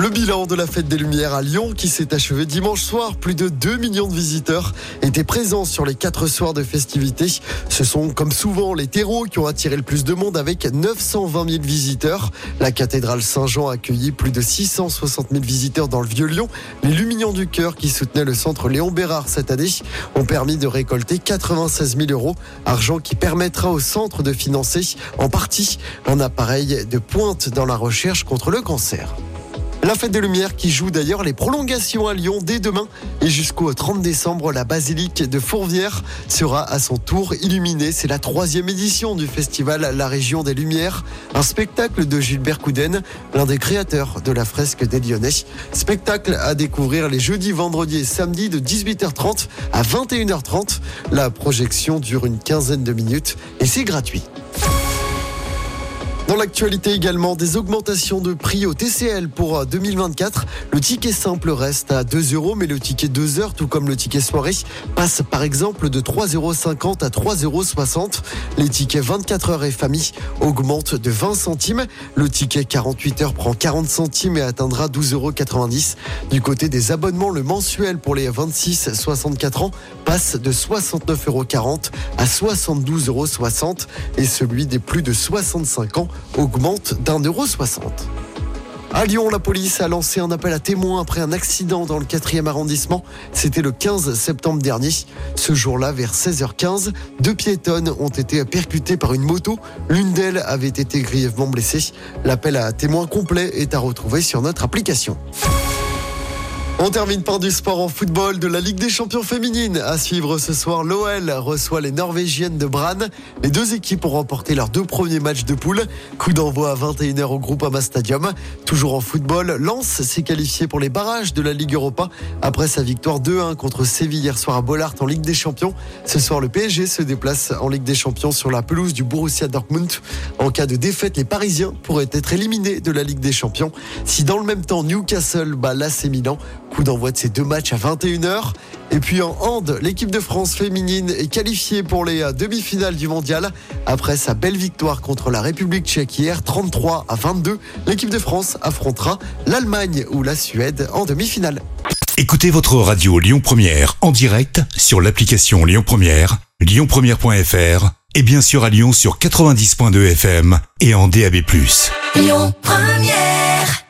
Le bilan de la fête des Lumières à Lyon qui s'est achevé dimanche soir, plus de 2 millions de visiteurs étaient présents sur les 4 soirs de festivités. Ce sont comme souvent les terreaux qui ont attiré le plus de monde avec 920 000 visiteurs. La cathédrale Saint-Jean a accueilli plus de 660 000 visiteurs dans le Vieux-Lyon. Les Lumignons du Cœur qui soutenaient le centre Léon Bérard cette année ont permis de récolter 96 000 euros, argent qui permettra au centre de financer en partie un appareil de pointe dans la recherche contre le cancer. La fête des Lumières qui joue d'ailleurs les prolongations à Lyon dès demain et jusqu'au 30 décembre, la basilique de Fourvière sera à son tour illuminée. C'est la troisième édition du festival La Région des Lumières, un spectacle de Gilbert Couden, l'un des créateurs de la fresque des Lyonnais. Spectacle à découvrir les jeudis, vendredis et samedis de 18h30 à 21h30. La projection dure une quinzaine de minutes et c'est gratuit. Dans l'actualité également, des augmentations de prix au TCL pour 2024. Le ticket simple reste à 2 euros, mais le ticket 2 heures, tout comme le ticket soirée, passe par exemple de 3,50 euros à 3,60 euros. Les tickets 24 heures et famille augmentent de 20 centimes. Le ticket 48 heures prend 40 centimes et atteindra 12,90 euros. Du côté des abonnements, le mensuel pour les 26-64 ans passe de 69,40 euros à 72,60 euros et celui des plus de 65 ans augmente d'un euro soixante. À Lyon, la police a lancé un appel à témoins après un accident dans le 4e arrondissement. C'était le 15 septembre dernier. Ce jour-là, vers 16h15, deux piétonnes ont été percutées par une moto. L'une d'elles avait été grièvement blessée. L'appel à témoins complet est à retrouver sur notre application. On termine par du sport en football de la Ligue des champions féminines. À suivre ce soir, l'OL reçoit les Norvégiennes de Brann. Les deux équipes ont remporté leurs deux premiers matchs de poule. Coup d'envoi à 21h au Groupama Stadium. Toujours en football, Lens s'est qualifié pour les barrages de la Ligue Europa après sa victoire 2-1 contre Séville hier soir à Bollard en Ligue des champions. Ce soir, le PSG se déplace en Ligue des champions sur la pelouse du Borussia Dortmund. En cas de défaite, les Parisiens pourraient être éliminés de la Ligue des champions. Si dans le même temps, Newcastle bat l'AC Milan, Coup d'envoi de ces deux matchs à 21h. Et puis en hand, l'équipe de France féminine est qualifiée pour les euh, demi-finales du mondial. Après sa belle victoire contre la République tchèque hier, 33 à 22, l'équipe de France affrontera l'Allemagne ou la Suède en demi-finale. Écoutez votre radio Lyon Première en direct sur l'application Lyon Première, lyonpremière.fr et bien sûr à Lyon sur 90.2 FM et en DAB+. Lyon Première